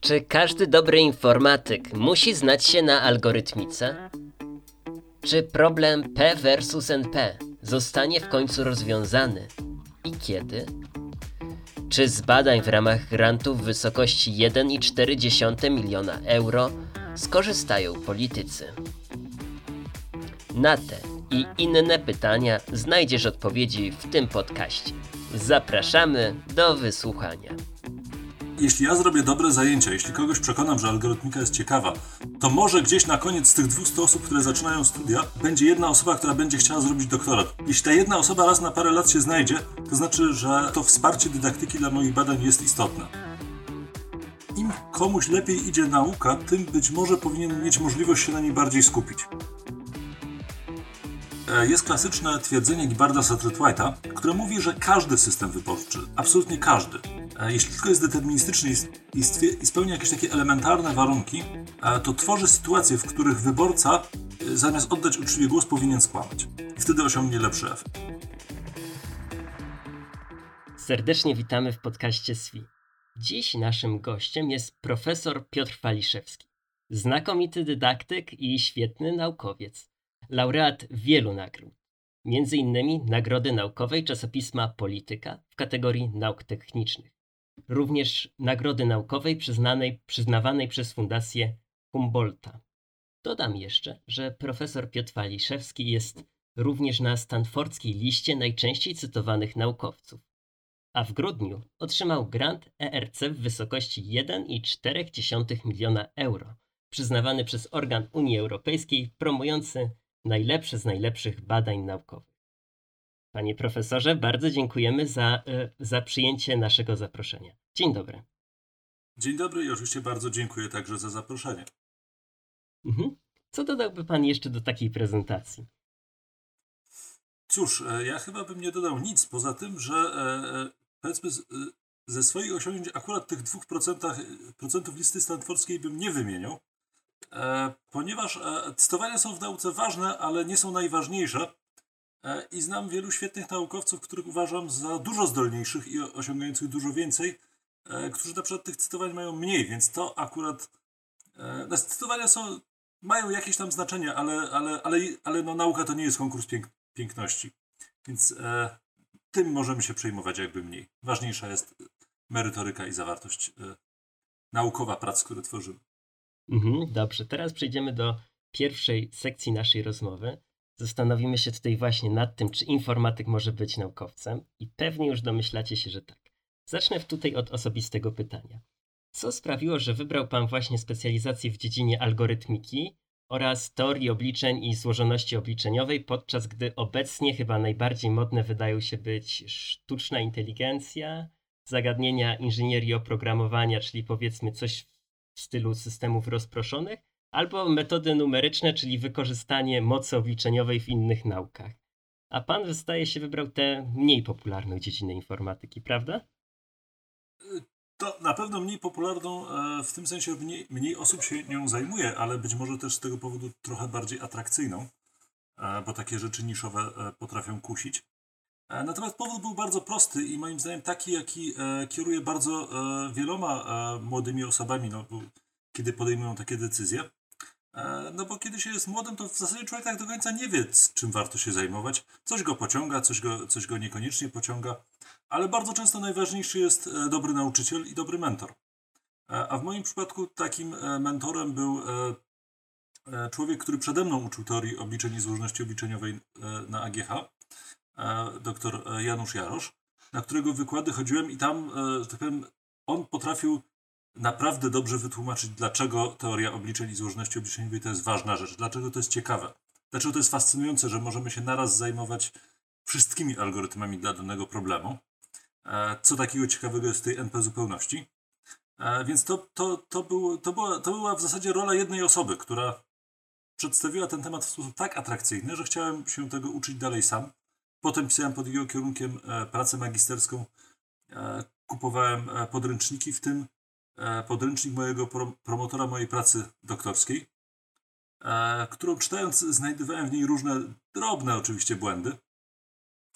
Czy każdy dobry informatyk musi znać się na algorytmice? Czy problem P versus NP zostanie w końcu rozwiązany i kiedy? Czy z badań w ramach grantu w wysokości 1,4 miliona euro skorzystają politycy? Na te i inne pytania znajdziesz odpowiedzi w tym podcaście. Zapraszamy do wysłuchania. Jeśli ja zrobię dobre zajęcia, jeśli kogoś przekonam, że algorytmika jest ciekawa, to może gdzieś na koniec z tych 200 osób, które zaczynają studia, będzie jedna osoba, która będzie chciała zrobić doktorat. Jeśli ta jedna osoba raz na parę lat się znajdzie, to znaczy, że to wsparcie dydaktyki dla moich badań jest istotne. Im komuś lepiej idzie nauka, tym być może powinien mieć możliwość się na niej bardziej skupić. E, jest klasyczne twierdzenie Gibarda Satterthwaite'a, które mówi, że każdy system wyborczy, absolutnie każdy, jeśli tylko jest deterministyczny i, spełnia jakieś takie elementarne warunki, to tworzy sytuacje, w których wyborca zamiast oddać uczciwie głos powinien skłamać. I wtedy osiągnie lepszy efekt. Serdecznie witamy w podcaście SWI. Dziś naszym gościem jest profesor Piotr Waliszewski. Znakomity dydaktyk i świetny naukowiec laureat wielu nagród, między innymi Nagrody Naukowej czasopisma Polityka w kategorii nauk technicznych. Również Nagrody Naukowej przyznanej, przyznawanej przez Fundację Humboldta. Dodam jeszcze, że profesor Piotr Waliszewski jest również na stanfordzkiej liście najczęściej cytowanych naukowców. A w grudniu otrzymał grant ERC w wysokości 1,4 miliona euro, przyznawany przez organ Unii Europejskiej promujący najlepsze z najlepszych badań naukowych. Panie profesorze, bardzo dziękujemy za, e, za przyjęcie naszego zaproszenia. Dzień dobry. Dzień dobry i oczywiście bardzo dziękuję także za zaproszenie. Mhm. Co dodałby Pan jeszcze do takiej prezentacji? Cóż, e, ja chyba bym nie dodał nic, poza tym, że e, powiedzmy ze swoich osiągnięć akurat tych dwóch procentach, procentów listy stanfordskiej bym nie wymieniał, ponieważ testowania są w nauce ważne, ale nie są najważniejsze. E, I znam wielu świetnych naukowców, których uważam za dużo zdolniejszych i osiągających dużo więcej, którzy na przykład tych cytowań mają mniej, więc to akurat. No, cytowania są, mają jakieś tam znaczenie, ale, ale, ale, ale no, nauka to nie jest konkurs pięk piękności. Więc e, tym możemy się przejmować jakby mniej. Ważniejsza jest merytoryka i zawartość e, naukowa prac, które tworzymy. Mhm, dobrze, teraz przejdziemy do pierwszej sekcji naszej rozmowy. Zastanowimy się tutaj właśnie nad tym, czy informatyk może być naukowcem i pewnie już domyślacie się, że tak. Zacznę tutaj od osobistego pytania. Co sprawiło, że wybrał Pan właśnie specjalizację w dziedzinie algorytmiki oraz teorii obliczeń i złożoności obliczeniowej, podczas gdy obecnie chyba najbardziej modne wydają się być sztuczna inteligencja, zagadnienia inżynierii oprogramowania, czyli powiedzmy coś w stylu systemów rozproszonych, albo metody numeryczne, czyli wykorzystanie mocy obliczeniowej w innych naukach. A pan zdaje się wybrał tę mniej popularną dziedzinę informatyki, prawda? To na pewno mniej popularną, e, w tym sensie mniej, mniej osób się nią zajmuje, ale być może też z tego powodu trochę bardziej atrakcyjną, e, bo takie rzeczy niszowe e, potrafią kusić. Natomiast powód był bardzo prosty i moim zdaniem taki, jaki kieruje bardzo wieloma młodymi osobami, no, kiedy podejmują takie decyzje. No bo kiedy się jest młodym, to w zasadzie człowiek tak do końca nie wie, czym warto się zajmować. Coś go pociąga, coś go, coś go niekoniecznie pociąga, ale bardzo często najważniejszy jest e, dobry nauczyciel i dobry mentor. E, a w moim przypadku takim e, mentorem był człowiek, który przede mną uczył teorii obliczeń i złożoności obliczeniowej na AGH, dr Janusz Jarosz, na którego wykłady chodziłem i tam, tak powiem, on potrafił naprawdę dobrze wytłumaczyć, dlaczego teoria obliczeń i złożoności obliczeniowej to jest ważna rzecz, dlaczego to jest ciekawe, dlaczego to jest fascynujące, że możemy się naraz zajmować wszystkimi algorytmami dla danego problemu. E, co takiego ciekawego jest w tej NP zupełności. E, więc to, to, to, był, to, była, to była w zasadzie rola jednej osoby, która przedstawiła ten temat w sposób tak atrakcyjny, że chciałem się tego uczyć dalej sam. Potem pisałem pod jego kierunkiem e, pracę magisterską, kupowałem podręczniki, w tym podręcznik mojego promotora mojej pracy doktorskiej, którą czytając znajdowałem w niej różne drobne oczywiście błędy.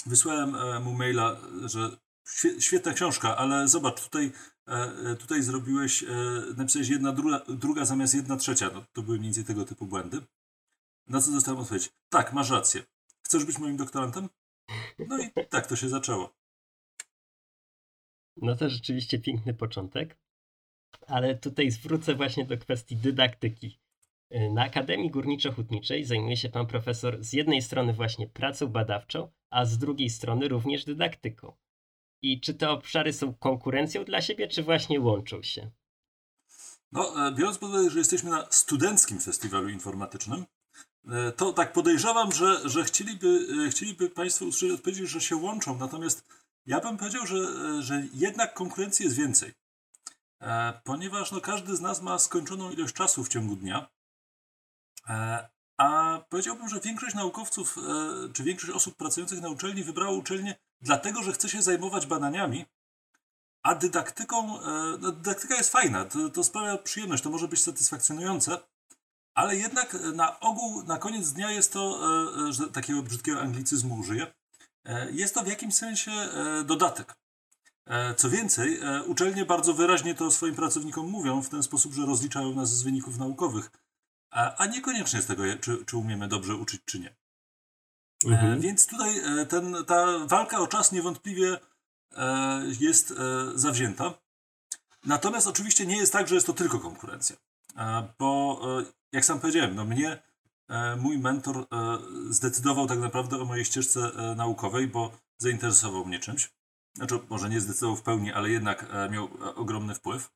Wysłałem mu maila, że świetna książka, ale zobacz, tutaj tutaj zrobiłeś, napisałeś jedna druga, druga zamiast jedna trzecia. No, to były mniej więcej tego typu błędy. Na co dostałem odpowiedź? Tak, masz rację. Chcesz być moim doktorantem? No i tak to się zaczęło. No to rzeczywiście piękny początek. Ale tutaj zwrócę właśnie do kwestii dydaktyki. Na Akademii Górniczo-Hutniczej zajmuje się pan profesor z jednej strony właśnie pracą badawczą, a z drugiej strony również dydaktyką. I czy te obszary są konkurencją dla siebie, czy właśnie łączą się? No, e, biorąc pod uwagę, że jesteśmy na studenckim festiwalu informatycznym, e, to tak podejrzewam, że, że chcieliby, e, chcieliby Państwo usłyszeć odpowiedzi, że się łączą. Natomiast ja bym powiedział, że, że jednak konkurencji jest więcej. Ponieważ no, każdy z nas ma skończoną ilość czasu w ciągu dnia. A powiedziałbym, że większość naukowców, czy większość osób pracujących na uczelni wybrała uczelnię dlatego, że chce się zajmować badaniami, a dydaktyką, e, no, dydaktyka jest fajna, to, to sprawia przyjemność, to może być satysfakcjonujące, ale jednak na ogół, na koniec dnia jest to, e, e, że takiego brzydkiego anglicyzmu użyję, jest to w jakimś sensie dodatek. Co więcej, uczelnie bardzo wyraźnie to swoim pracownikom mówią w ten sposób, że rozliczają nas z wyników naukowych, a niekoniecznie z tego, czy, czy umiemy dobrze uczyć, czy nie. Mhm. Więc tutaj ten, ta walka o czas niewątpliwie E, jest e, zawzięta. Natomiast oczywiście nie jest tak, że jest to tylko konkurencja. E, bo jak sam powiedziałem, no mnie mój mentor zdecydował tak naprawdę o mojej ścieżce naukowej, bo zainteresował mnie czymś. Znaczy, może nie zdecydował w pełni, ale jednak miał ogromny wpływ.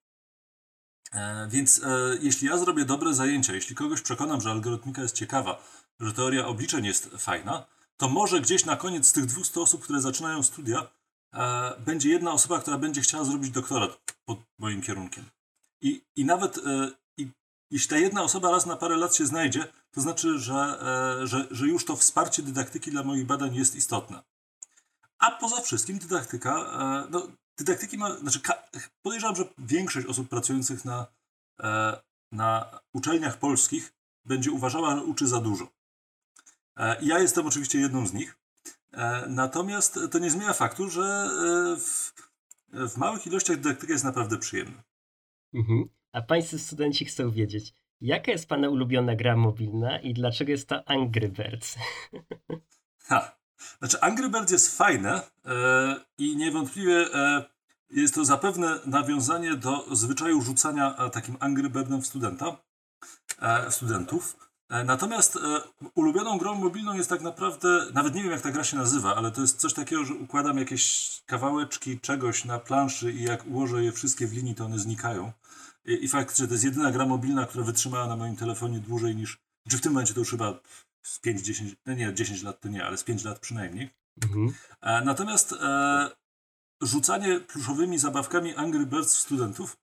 Więc jeśli ja zrobię dobre zajęcia, jeśli kogoś przekonam, że algorytmika jest ciekawa, że teoria obliczeń jest fajna, to może gdzieś na koniec z tych 200 osób, które zaczynają studia, e, będzie jedna osoba, która będzie chciała zrobić doktorat pod moim kierunkiem. I, i nawet e, i, jeśli ta jedna osoba raz na parę lat się znajdzie, to znaczy, że, e, że, że już to wsparcie dydaktyki dla moich badań jest istotne. A poza wszystkim dydaktyka, e, no, dydaktyki ma, znaczy podejrzewam, że większość osób pracujących na, e, na uczelniach polskich będzie uważała, że uczy za dużo. E, ja jestem oczywiście jedną z nich. Natomiast to nie zmienia faktu, że w, w małych ilościach dydaktyka jest naprawdę przyjemna. Mhm. A Państwo studenci chcą wiedzieć, jaka jest Pana ulubiona gra mobilna i dlaczego jest to Angry Birds? Ha. Znaczy Angry Birds jest fajne e, i niewątpliwie e, jest to zapewne nawiązanie do zwyczaju rzucania e, takim Angry Birdem w studenta, e, studentów. E, natomiast e, ulubioną grą mobilną jest tak naprawdę, nawet nie wiem jak ta gra się nazywa, ale to jest coś takiego, że układam jakieś kawałeczki czegoś na planszy i jak ułożę je wszystkie w linii, to one znikają. I, i fakt, że to jest jedyna gra mobilna, która wytrzymała na moim telefonie dłużej niż, czy w tym momencie to już chyba z 5-10, no nie, 10 lat to nie, ale z 5 lat przynajmniej. Mhm. E, natomiast e, rzucanie pluszowymi zabawkami Angry Birds studentów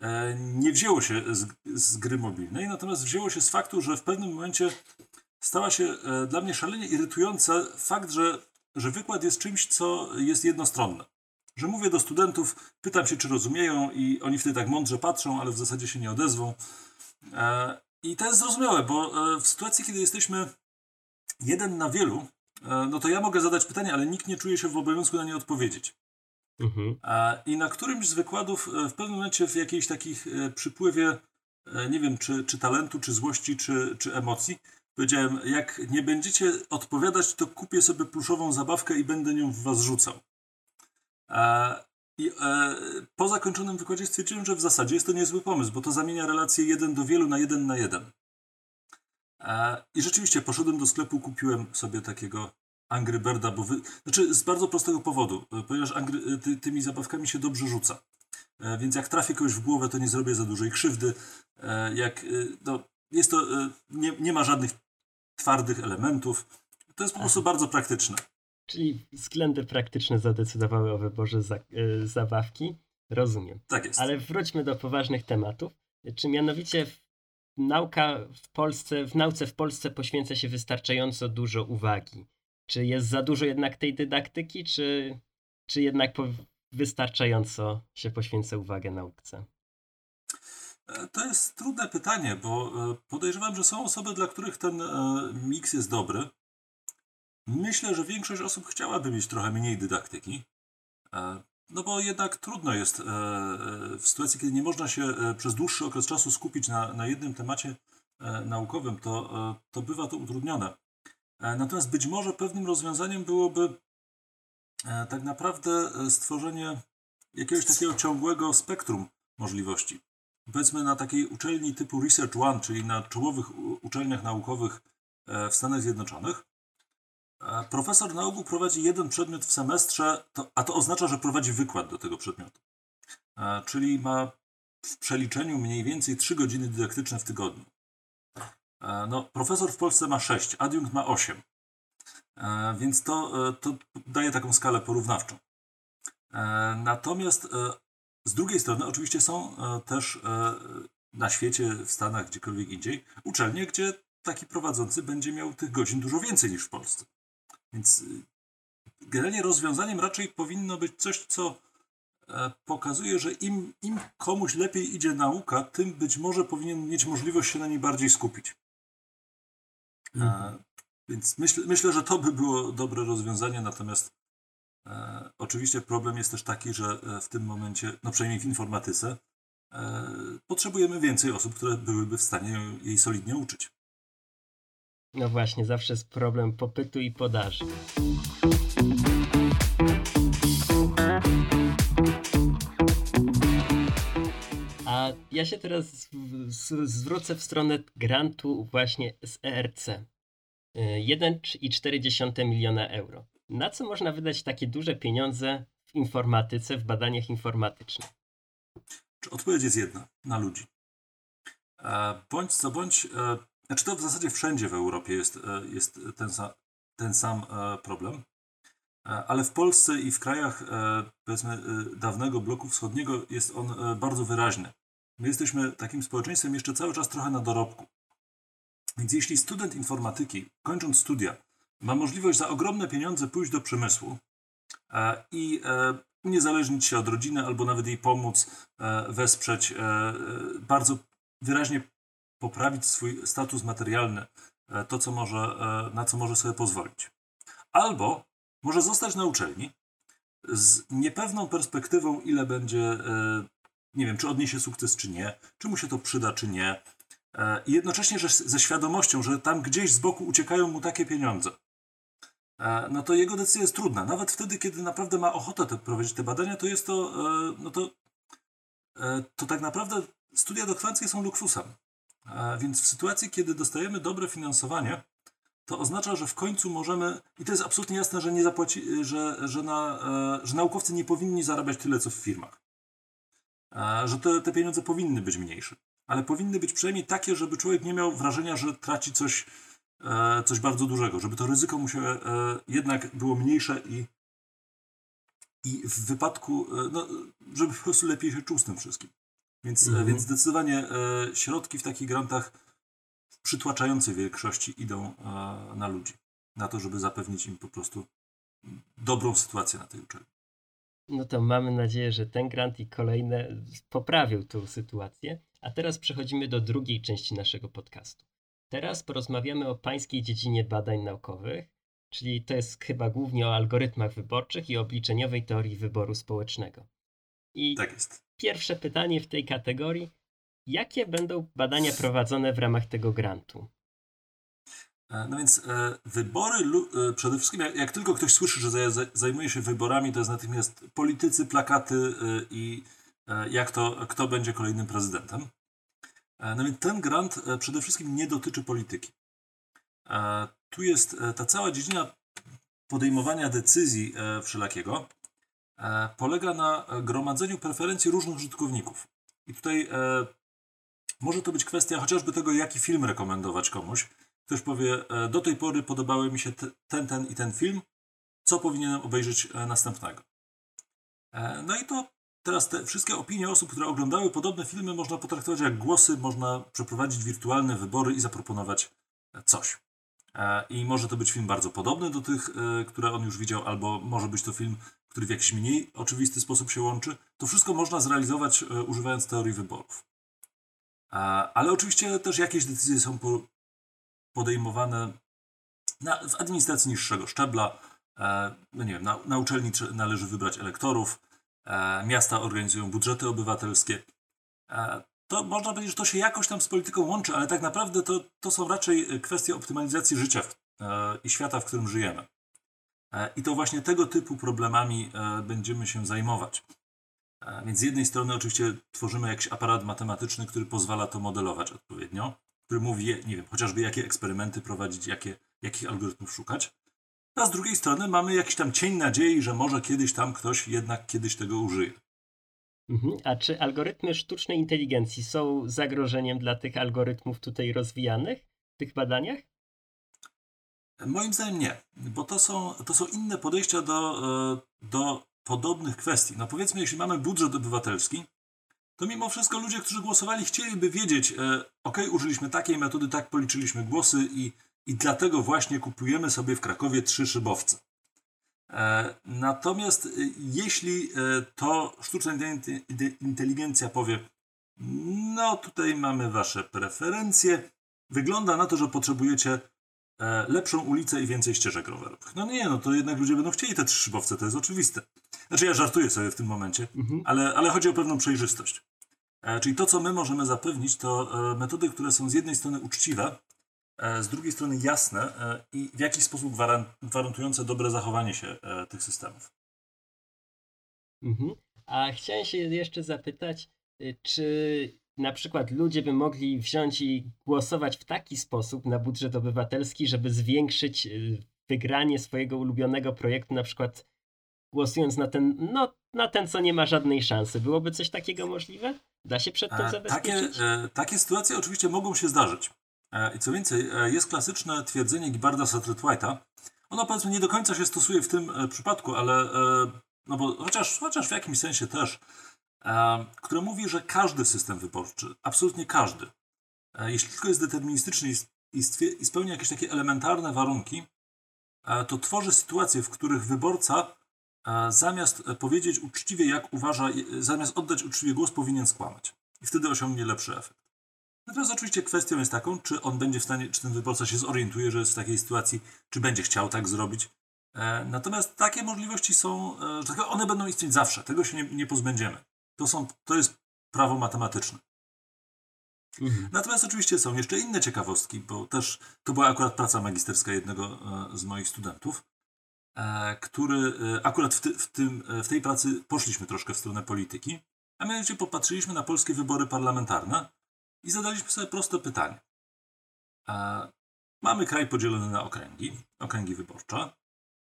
E, nie wzięło się z, z gry mobilnej, natomiast wzięło się z faktu, że w pewnym momencie stała się e, dla mnie szalenie irytujące fakt, że, że wykład jest czymś, co jest jednostronne. Że mówię do studentów, pytam się, czy rozumieją, i oni wtedy tak mądrze patrzą, ale w zasadzie się nie odezwą. E, I to jest zrozumiałe, bo w sytuacji, kiedy jesteśmy jeden na wielu, no to ja mogę zadać pytanie, ale nikt nie czuje się w obowiązku na nie odpowiedzieć. Mhm. I na którymś z wykładów e, w pewnym momencie w jakiejś takich e, przypływie, e, nie wiem, czy, czy talentu, czy złości, czy, czy emocji, powiedziałem, jak nie będziecie odpowiadać, to kupię sobie pluszową zabawkę i będę nią w was rzucał. I po zakończonym wykładzie stwierdziłem, że w zasadzie jest to niezły pomysł, bo to zamienia relacje jeden do wielu na jeden na jeden. I rzeczywiście poszedłem do sklepu, kupiłem sobie takiego Angry Birda, bo wy... Znaczy z bardzo prostego powodu, e, ponieważ Angry, e, ty, tymi zabawkami się dobrze rzuca. E, więc jak trafię kogoś w głowę, to nie zrobię za dużej krzywdy. Jak, no, jest to, nie, nie ma żadnych twardych elementów. To jest po prostu bardzo praktyczne. Czyli względy praktyczne zadecydowały o wyborze za, y, zabawki. Rozumiem. Tak jest. Ale wróćmy do poważnych tematów. Czy mianowicie nauka w Polsce, w nauce w Polsce poświęca się wystarczająco dużo uwagi czy jest za dużo jednak tej dydaktyki, czy, czy jednak wystarczająco się poświęca uwagę nauce? E, to jest trudne pytanie, bo e, podejrzewam, że są osoby, dla których ten miks jest dobry. Myślę, że większość osób chciałaby mieć trochę mniej dydaktyki. no bo jednak trudno jest w sytuacji, kiedy nie można się przez dłuższy okres czasu skupić na, na jednym temacie naukowym, to, to bywa to utrudnione. Natomiast być może pewnym rozwiązaniem byłoby tak naprawdę stworzenie jakiegoś takiego ciągłego spektrum możliwości. Powiedzmy na takiej uczelni typu Research One, czyli na czołowych uczelniach naukowych w Stanach Zjednoczonych, Profesor na ogół prowadzi jeden przedmiot w semestrze, to, a to oznacza, że prowadzi wykład do tego przedmiotu. Czyli ma w przeliczeniu mniej więcej 3 godziny dydaktyczne w tygodniu. No, profesor w Polsce ma 6, adiunkt ma 8. Więc to, e, to daje taką skalę porównawczą. Natomiast e, z drugiej strony, oczywiście są e, też na świecie, w Stanach, gdziekolwiek indziej, uczelnie, gdzie taki prowadzący będzie miał tych godzin dużo więcej niż w Polsce. Więc y, generalnie rozwiązaniem raczej powinno być coś, co e, pokazuje, że im, im komuś lepiej idzie nauka, tym być może powinien mieć możliwość się na niej bardziej skupić. E, mhm. Więc myśl, myślę, że to by było dobre rozwiązanie, natomiast e, oczywiście problem jest też taki, że e, w tym momencie, no przynajmniej w informatyce, e, potrzebujemy więcej osób, które byłyby w stanie jej solidnie uczyć. No właśnie, zawsze jest problem popytu i podaży. A ja się teraz zwrócę w stronę grantu właśnie z ERC. 1,4 miliona euro. Na co można wydać takie duże pieniądze w informatyce, w badaniach informatycznych? Odpowiedź jest jedna, na ludzi. E, bądź co bądź, e, znaczy to w zasadzie wszędzie w Europie jest, e, jest ten, ten sam problem. Ale w Polsce i w krajach powiedzmy dawnego bloku wschodniego jest on bardzo wyraźny. My jesteśmy takim społeczeństwem jeszcze cały czas trochę na dorobku. Więc jeśli student informatyki, kończąc studia, ma możliwość za ogromne pieniądze pójść do przemysłu i uniezależnić się od rodziny albo nawet jej pomóc, wesprzeć, bardzo wyraźnie poprawić swój status materialny, e, to, co może, e, na co może sobie pozwolić. Albo może zostać na uczelni z niepewną perspektywą, ile będzie, e, nie wiem, czy odniesie sukces, czy nie, czy mu się to przyda, czy nie. I jednocześnie że ze świadomością, że tam gdzieś z boku uciekają mu takie pieniądze. No to jego decyzja jest trudna. Nawet wtedy, kiedy naprawdę ma ochotę te, prowadzić te badania, to jest to, no to, to tak naprawdę studia doktoranckie są luksusem. Więc w sytuacji, kiedy dostajemy dobre finansowanie, to oznacza, że w końcu możemy, i to jest absolutnie jasne, że nie zapłaci, że, że, na, e, że naukowcy nie powinni zarabiać tyle, co w firmach. Że te, te pieniądze powinny być mniejsze. Ale powinny być przynajmniej takie, żeby człowiek nie miał wrażenia, że traci coś, e, coś bardzo dużego, żeby to ryzyko mu się e, jednak było mniejsze i, i w wypadku, no, żeby po prostu lepiej się czuł z tym wszystkim. Więc, mhm. więc zdecydowanie e, środki w takich grantach w przytłaczającej większości idą e, na ludzi. Na to, żeby zapewnić im po prostu dobrą sytuację na tej uczelni. No to mamy nadzieję, że ten grant i kolejne poprawią tą sytuację. A teraz przechodzimy do drugiej części naszego podcastu. Teraz porozmawiamy o pańskiej dziedzinie badań naukowych, czyli to jest chyba głównie o algorytmach wyborczych i obliczeniowej teorii wyboru społecznego. I tak jest. Pierwsze pytanie w tej kategorii. Jakie będą badania prowadzone w ramach tego grantu? E, no więc e, wybory, e, przede wszystkim jak, jak, tylko ktoś słyszy, że zajmuje się wyborami, to jest natychmiast politycy, plakaty i jak to, kto będzie kolejnym prezydentem. No więc ten grant przede wszystkim nie dotyczy polityki. Tu jest ta cała dziedzina podejmowania decyzji wszelakiego, polega na gromadzeniu preferencji różnych użytkowników. I tutaj e, może to być kwestia chociażby tego, jaki film rekomendować komuś. Ktoś powie, e, do tej pory podobały mi się te, ten, ten i ten film, co powinienem obejrzeć e, następnego. E, no i to teraz te wszystkie opinie osób, które oglądały podobne filmy, można potraktować jak głosy, można przeprowadzić wirtualne wybory i zaproponować coś. E, I może to być film bardzo podobny do tych, które on już widział, albo może być to film który w jakiś mniej oczywisty sposób się łączy, to wszystko można zrealizować e, używając teorii wyborów. Ale oczywiście też jakieś decyzje są podejmowane na, w administracji niższego szczebla. E, no nie wiem, na, na uczelni należy wybrać elektorów, e, miasta organizują budżety obywatelskie. To można powiedzieć, że to się jakoś tam z polityką łączy, ale tak naprawdę to, to są raczej kwestie optymalizacji życia i świata, w którym żyjemy. E, I to właśnie tego typu problemami e, będziemy się zajmować. E, więc z jednej strony oczywiście tworzymy jakiś aparat matematyczny, który pozwala to modelować odpowiednio, który mówi, nie wiem, chociażby jakie eksperymenty prowadzić, jakie, jakich algorytmów szukać. A z drugiej strony mamy jakiś tam cień nadziei, że może kiedyś tam ktoś jednak kiedyś tego użyje. Mhm. A czy algorytmy sztucznej inteligencji są zagrożeniem dla tych algorytmów tutaj rozwijanych w tych badaniach? Moim zdaniem nie, bo to są, to są inne podejścia do, do podobnych kwestii. No powiedzmy, jeśli mamy budżet obywatelski, to mimo wszystko ludzie, którzy głosowali, chcieliby wiedzieć, e, ok, użyliśmy takiej metody, tak policzyliśmy głosy i, i dlatego właśnie kupujemy sobie w Krakowie trzy szybowce. E, natomiast e, jeśli e, to sztuczna inteligencja powie, no tutaj mamy wasze preferencje, wygląda na to, że potrzebujecie E, lepszą ulicę i więcej ścieżek rowerowych. No nie, no to jednak ludzie będą chcieli te trzy szybowce, to jest oczywiste. Znaczy ja żartuję sobie w tym momencie, mhm. ale, ale chodzi o pewną przejrzystość. E, czyli to, co my możemy zapewnić, to e, metody, które są z jednej strony uczciwe, e, z drugiej strony jasne e, i w jakiś sposób gwarantujące dobre zachowanie się e, tych systemów. Mhm. A chciałem się jeszcze zapytać, y, czy na przykład ludzie by mogli wziąć i głosować w taki sposób na budżet obywatelski, żeby zwiększyć y, wygranie swojego ulubionego projektu, na przykład głosując na ten, no, na ten, co nie ma żadnej szansy. Byłoby coś takiego możliwe? Da się przed tym e, zabezpieczyć? Takie, e, takie sytuacje oczywiście mogą się zdarzyć. E, I co więcej, jest klasyczne twierdzenie Gibarda Satterthwaite'a. Ono powiedzmy nie do końca się stosuje w tym przypadku, ale no bo chociaż, chociaż w jakimś sensie też które mówi, że każdy system wyborczy, absolutnie każdy, e, jeśli tylko jest deterministyczny i spełnia jakieś takie elementarne warunki, e, to tworzy sytuacje, w których wyborca e, zamiast powiedzieć uczciwie, jak uważa, zamiast oddać uczciwie głos, powinien skłamać. I wtedy osiągnie lepszy efekt. Natomiast oczywiście kwestią jest taką, czy on będzie w stanie, czy ten wyborca się zorientuje, że jest w takiej sytuacji, czy będzie chciał tak zrobić. Natomiast takie możliwości są, one będą istnieć zawsze, tego się nie, nie pozbędziemy. To, są, to jest prawo matematyczne. Mhm. Natomiast oczywiście są jeszcze inne ciekawostki, bo też to była akurat praca magisterska jednego e, z moich studentów, e, który e, akurat w, ty, w, tym, w tej pracy poszliśmy troszkę w stronę polityki, a mianowicie popatrzyliśmy na polskie wybory parlamentarne i zadaliśmy sobie proste pytanie. Mamy kraj podzielony na okręgi, okręgi wyborcze.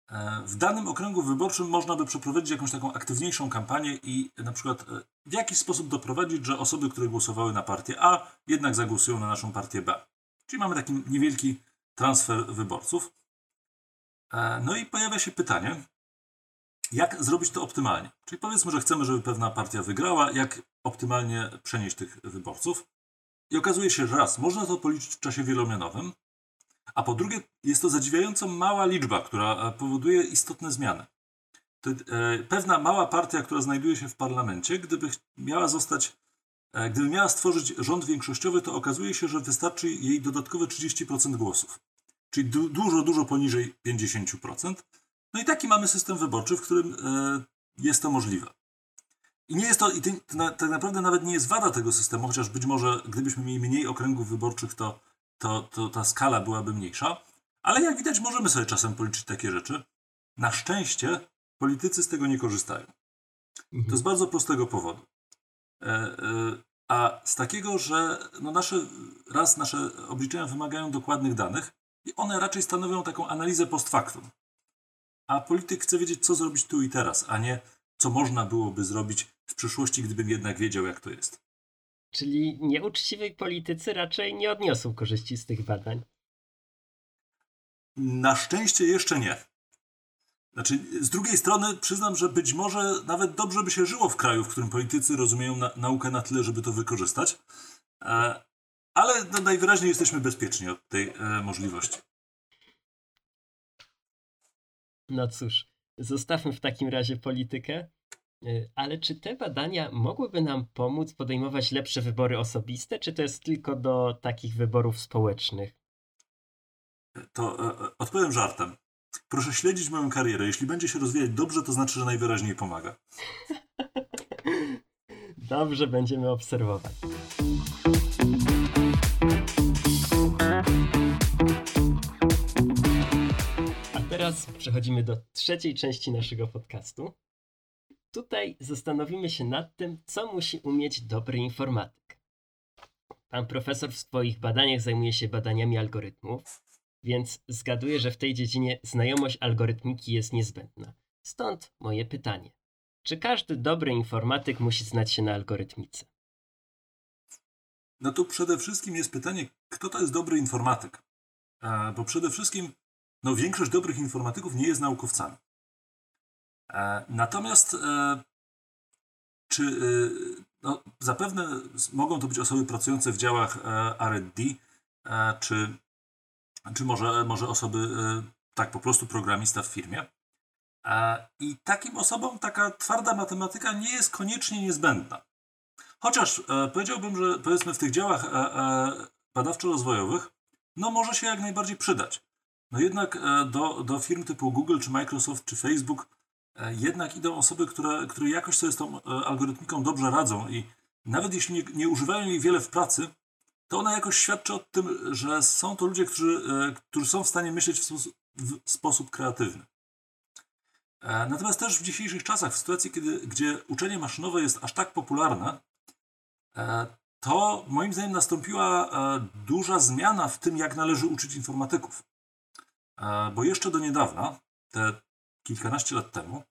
E, w danym okręgu wyborczym można by przeprowadzić jakąś taką aktywniejszą kampanię i na przykład e, w jakiś sposób doprowadzić, że osoby, które głosowały na partię A, jednak zagłosują na naszą partię B. Czyli mamy taki niewielki transfer wyborców. E, no i pojawia się pytanie, jak zrobić to optymalnie? Czyli powiedzmy, że chcemy, żeby pewna partia wygrała, jak optymalnie przenieść tych wyborców. I okazuje się, że raz, można to policzyć w czasie wielomianowym, a po drugie, jest to zadziwiająco mała liczba, która e, powoduje istotne zmiany. E, pewna mała partia, która znajduje się w parlamencie, gdyby miała zostać, e, gdyby miała stworzyć rząd większościowy, to okazuje się, że wystarczy jej dodatkowe 30% głosów. Czyli du dużo, dużo poniżej 50%. No i taki mamy system wyborczy, w którym jest to możliwe. I nie jest to, i tak naprawdę nawet nie jest wada tego systemu, chociaż być może gdybyśmy mieli mniej okręgów wyborczych, to to, to ta skala byłaby mniejsza. Ale jak widać, możemy sobie czasem policzyć takie rzeczy. Na szczęście politycy z tego nie korzystają. Mhm. To z bardzo prostego powodu. E, e, a z takiego, że no nasze, raz nasze obliczenia wymagają dokładnych danych i one raczej stanowią taką analizę post factum. A polityk chce wiedzieć, co zrobić tu i teraz, a nie co można byłoby zrobić w przyszłości, gdybym jednak wiedział, jak to jest. Czyli nieuczciwi politycy raczej nie odniosą korzyści z tych badań. Na szczęście jeszcze nie. Znaczy, z drugiej strony przyznam, że być może nawet dobrze by się żyło w kraju, w którym politycy rozumieją na, naukę na tyle, żeby to wykorzystać. E, ale no, najwyraźniej jesteśmy bezpieczni od tej e, możliwości. No cóż, zostawmy w takim razie politykę ale czy te badania mogłyby nam pomóc podejmować lepsze wybory osobiste, czy to jest tylko do takich wyborów społecznych? To e, e odpowiem żartem. Proszę śledzić moją karierę. Jeśli będzie się rozwijać dobrze, to znaczy, że najwyraźniej pomaga. Dobrze, będziemy obserwować. A teraz przechodzimy do trzeciej części naszego podcastu. Tutaj zastanowimy się nad tym, co musi umieć dobry informatyk. Pan profesor w swoich badaniach zajmuje się badaniami algorytmów, więc zgaduję, że w tej dziedzinie znajomość algorytmiki jest niezbędna. Stąd moje pytanie. Czy każdy dobry informatyk musi znać się na algorytmice? No to przede wszystkim jest pytanie, kto to jest dobry informatyk? E, bo przede wszystkim no, większość dobrych informatyków nie jest naukowcami. E, natomiast e, czy no, zapewne mogą to być osoby pracujące w działach R&D, czy, czy może, może osoby tak po prostu programista w firmie. I takim osobom taka twarda matematyka nie jest koniecznie niezbędna. Chociaż e, powiedziałbym, że powiedzmy w tych działach e, e, badawczo-rozwojowych, no może się jak najbardziej przydać. No jednak e, do, do firm typu Google, czy Microsoft, czy Facebook e, jednak idą osoby, które, które jakoś sobie z tą e, algorytmiką dobrze radzą i nawet jeśli nie, nie używają jej wiele w pracy, to ona jakoś świadczy o tym, że są to ludzie, którzy, którzy są w stanie myśleć w sposób, w sposób kreatywny. Natomiast też w dzisiejszych czasach, w sytuacji, kiedy, gdzie uczenie maszynowe jest aż tak popularne, E, to moim zdaniem nastąpiła e, duża zmiana w tym, jak należy uczyć informatyków. E, bo jeszcze do niedawna, te kilkanaście lat temu,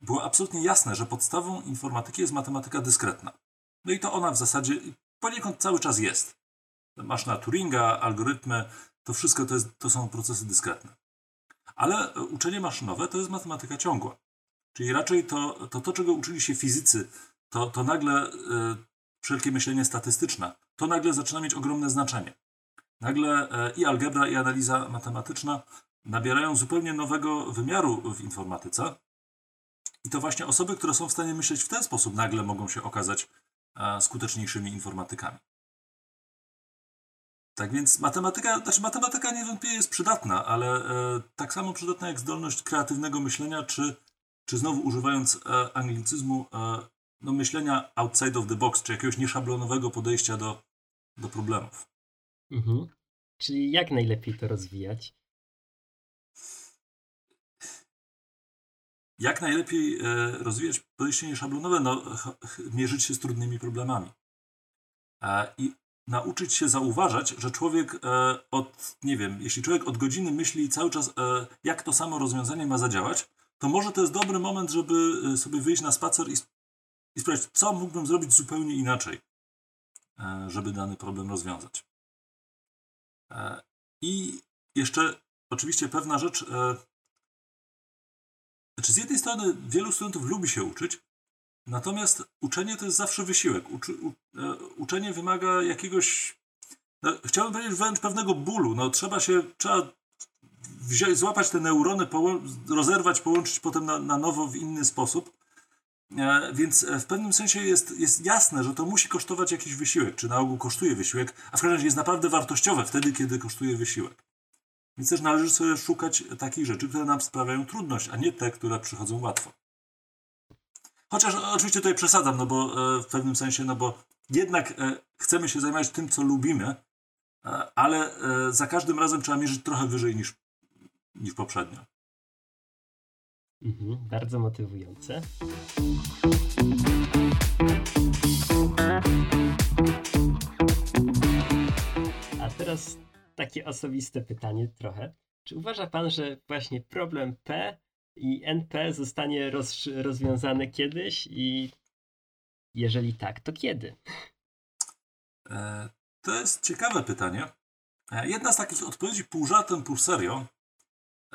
było absolutnie jasne, że podstawą informatyki jest matematyka dyskretna. No i to ona w zasadzie poniekąd cały czas jest. Maszyna Turinga, algorytmy, to wszystko to, jest, to są procesy dyskretne. Ale uczenie maszynowe to jest matematyka ciągła. Czyli raczej to, to, to czego uczyli się fizycy, to, to nagle wszelkie myślenie statystyczne, to nagle zaczyna mieć ogromne znaczenie. Nagle e, i algebra, i analiza matematyczna nabierają zupełnie nowego wymiaru w informatyce. I to właśnie osoby, które są w stanie myśleć w ten sposób, nagle mogą się okazać e, skuteczniejszymi informatykami. Tak więc matematyka, znaczy matematyka niewątpliwie jest przydatna, ale e, tak samo przydatna jak zdolność kreatywnego myślenia, czy, czy znowu używając e, anglicyzmu, no, myślenia outside of the box, czy jakiegoś nieszablonowego podejścia do, do problemów. Mhm. Czyli jak najlepiej to rozwijać? Jak najlepiej e, rozwijać podejście nieszablonowe? No, mierzyć się z trudnymi problemami. E, I nauczyć się zauważać, że człowiek e, od, nie wiem, jeśli człowiek od godziny myśli cały czas, jak to samo rozwiązanie ma zadziałać, to może to jest dobry moment, żeby sobie wyjść na spacer i i sprawdzić, co mógłbym zrobić zupełnie inaczej, żeby dany problem rozwiązać. I jeszcze oczywiście pewna rzecz. E, znaczy, z jednej strony wielu studentów lubi się uczyć, natomiast uczenie to jest zawsze wysiłek. Uczy, u, uczenie wymaga jakiegoś. No, chciałbym powiedzieć wręcz pewnego bólu. No, trzeba się. Trzeba złapać te neurony, połą rozerwać, połączyć potem na, na nowo w inny sposób. E, więc e, w pewnym sensie jest, jest jasne, że to musi kosztować jakiś wysiłek, czy na ogół kosztuje wysiłek, a w każdym razie jest naprawdę wartościowe wtedy, kiedy kosztuje wysiłek. Więc też należy sobie szukać takich rzeczy, które nam sprawiają trudność, a nie te, które przychodzą łatwo. Chociaż oczywiście tutaj przesadzam, no bo e, w pewnym sensie, no bo jednak chcemy się zajmować tym, co lubimy, ale za każdym razem trzeba mierzyć trochę wyżej niż, niż poprzednio. Mhm, bardzo motywujące. A teraz takie osobiste pytanie trochę. Czy uważa Pan, że właśnie problem P i NP zostanie roz, rozwiązany kiedyś i jeżeli tak, to kiedy? E, to jest ciekawe pytanie. E, jedna z takich odpowiedzi pół żartem, pół serio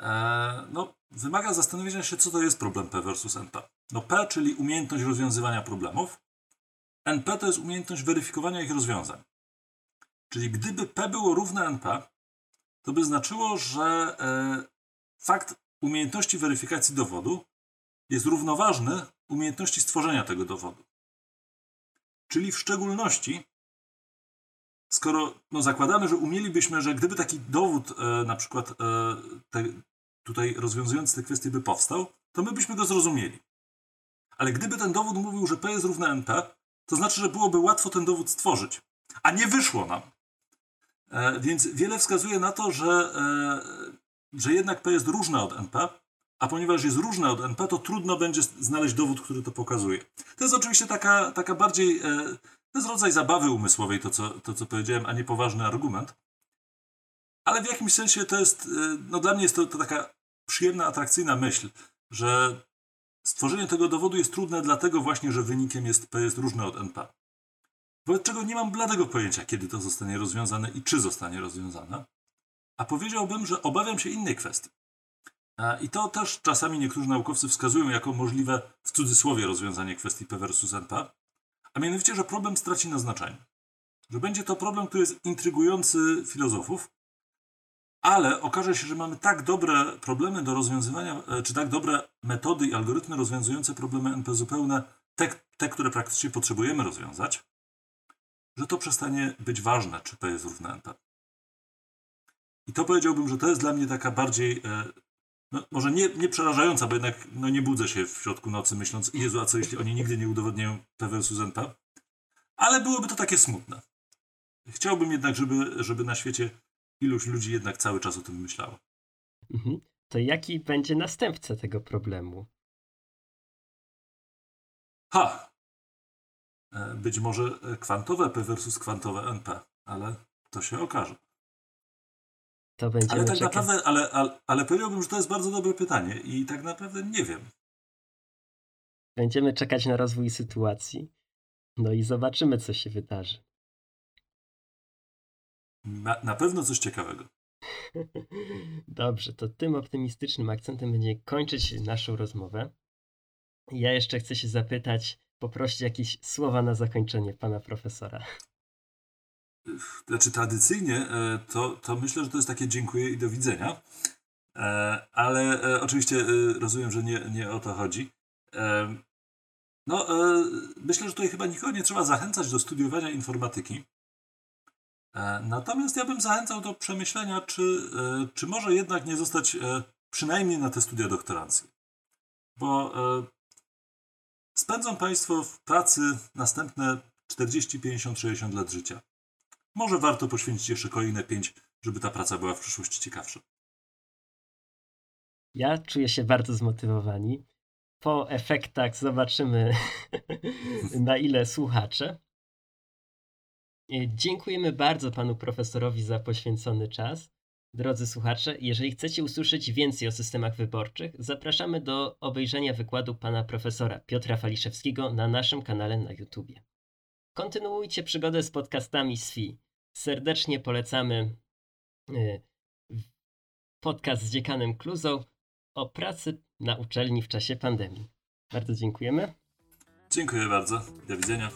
E, no, wymaga zastanowienia się, co to jest problem P versus NP. No P, czyli umiejętność rozwiązywania problemów, NP to jest umiejętność weryfikowania ich rozwiązań. Czyli gdyby P było równe NP, to by znaczyło, że e, fakt umiejętności weryfikacji dowodu jest równoważny umiejętności stworzenia tego dowodu. Czyli w szczególności, skoro no, zakładamy, że umielibyśmy, że gdyby taki dowód, e, na przykład e, te, tutaj rozwiązując te kwestie by powstał, to my byśmy go zrozumieli. Ale gdyby ten dowód mówił, że P jest równe NP, to znaczy, że byłoby łatwo ten dowód stworzyć, a nie wyszło nam. E, więc wiele wskazuje na to, że, e, że jednak P jest różne od NP, a ponieważ jest różne od NP, to trudno będzie znaleźć dowód, który to pokazuje. To jest oczywiście taka, taka bardziej, e, to jest rodzaj zabawy umysłowej, to co, to co powiedziałem, a nie poważny argument. Ale w jakimś sensie to jest, no dla mnie jest to, to taka przyjemna, atrakcyjna myśl, że stworzenie tego dowodu jest trudne dlatego właśnie, że wynikiem jest P jest różne od NP. Wobec czego nie mam bladego pojęcia, kiedy to zostanie rozwiązane i czy zostanie rozwiązane. A powiedziałbym, że obawiam się innej kwestii. I to też czasami niektórzy naukowcy wskazują jako możliwe w cudzysłowie rozwiązanie kwestii P versus NP, a mianowicie, że problem straci na znaczeniu. Że będzie to problem, który jest intrygujący filozofów, ale okaże się, że mamy tak dobre problemy do rozwiązywania, e, czy tak dobre metody i algorytmy rozwiązujące problemy NP zupełne, te, te które praktycznie potrzebujemy rozwiązać, że to przestanie być ważne, czy P jest równe NP. I to powiedziałbym, że to jest dla mnie taka bardziej, e, no, może nie, nie przerażająca, bo jednak no, nie budzę się w środku nocy myśląc, Jezu, a co jeśli oni nigdy nie udowodnią P versus NP? Ale byłoby to takie smutne. Chciałbym jednak, żeby, żeby na świecie iluś ludzi jednak cały czas o tym myślało. Mhm. To jaki będzie następca tego problemu? Ha! E, być może kwantowe P versus kwantowe NP, ale to się okaże. To ale tak czekać. naprawdę, ale, ale, ale powiedziałbym, że to jest bardzo dobre pytanie i tak naprawdę nie wiem. Będziemy czekać na rozwój sytuacji. No i zobaczymy, co się wydarzy. Na, na pewno coś ciekawego. Dobrze, to tym optymistycznym akcentem będziemy kończyć naszą rozmowę. Ja jeszcze chcę się zapytać, poprosić jakieś słowa na zakończenie pana profesora. Znaczy tradycyjnie e, to, to myślę, że to jest takie dziękuję i do widzenia. E, ale e, oczywiście rozumiem, że nie, nie o to chodzi. No, myślę, że tutaj chyba nikogo nie trzeba zachęcać do studiowania informatyki. Natomiast ja bym zachęcał do przemyślenia, czy, czy może jednak nie zostać przynajmniej na te studia doktoranckie. Bo spędzą Państwo w pracy następne 40, 50, 60 lat życia. Może warto poświęcić jeszcze kolejne 5, żeby ta praca była w przyszłości ciekawsza. Ja czuję się bardzo zmotywowani. Po efektach zobaczymy, na ile słuchacze. Dziękujemy bardzo panu profesorowi za poświęcony czas. Drodzy słuchacze, jeżeli chcecie usłyszeć więcej o systemach wyborczych, zapraszamy do obejrzenia wykładu pana profesora Piotra Faliszewskiego na naszym kanale na YouTube. Kontynuujcie przygodę z podcastami SFI. Serdecznie polecamy y, podcast z dziekanem Kluzą o pracy na uczelni w czasie pandemii. Bardzo dziękujemy. Dziękuję bardzo. Do widzenia.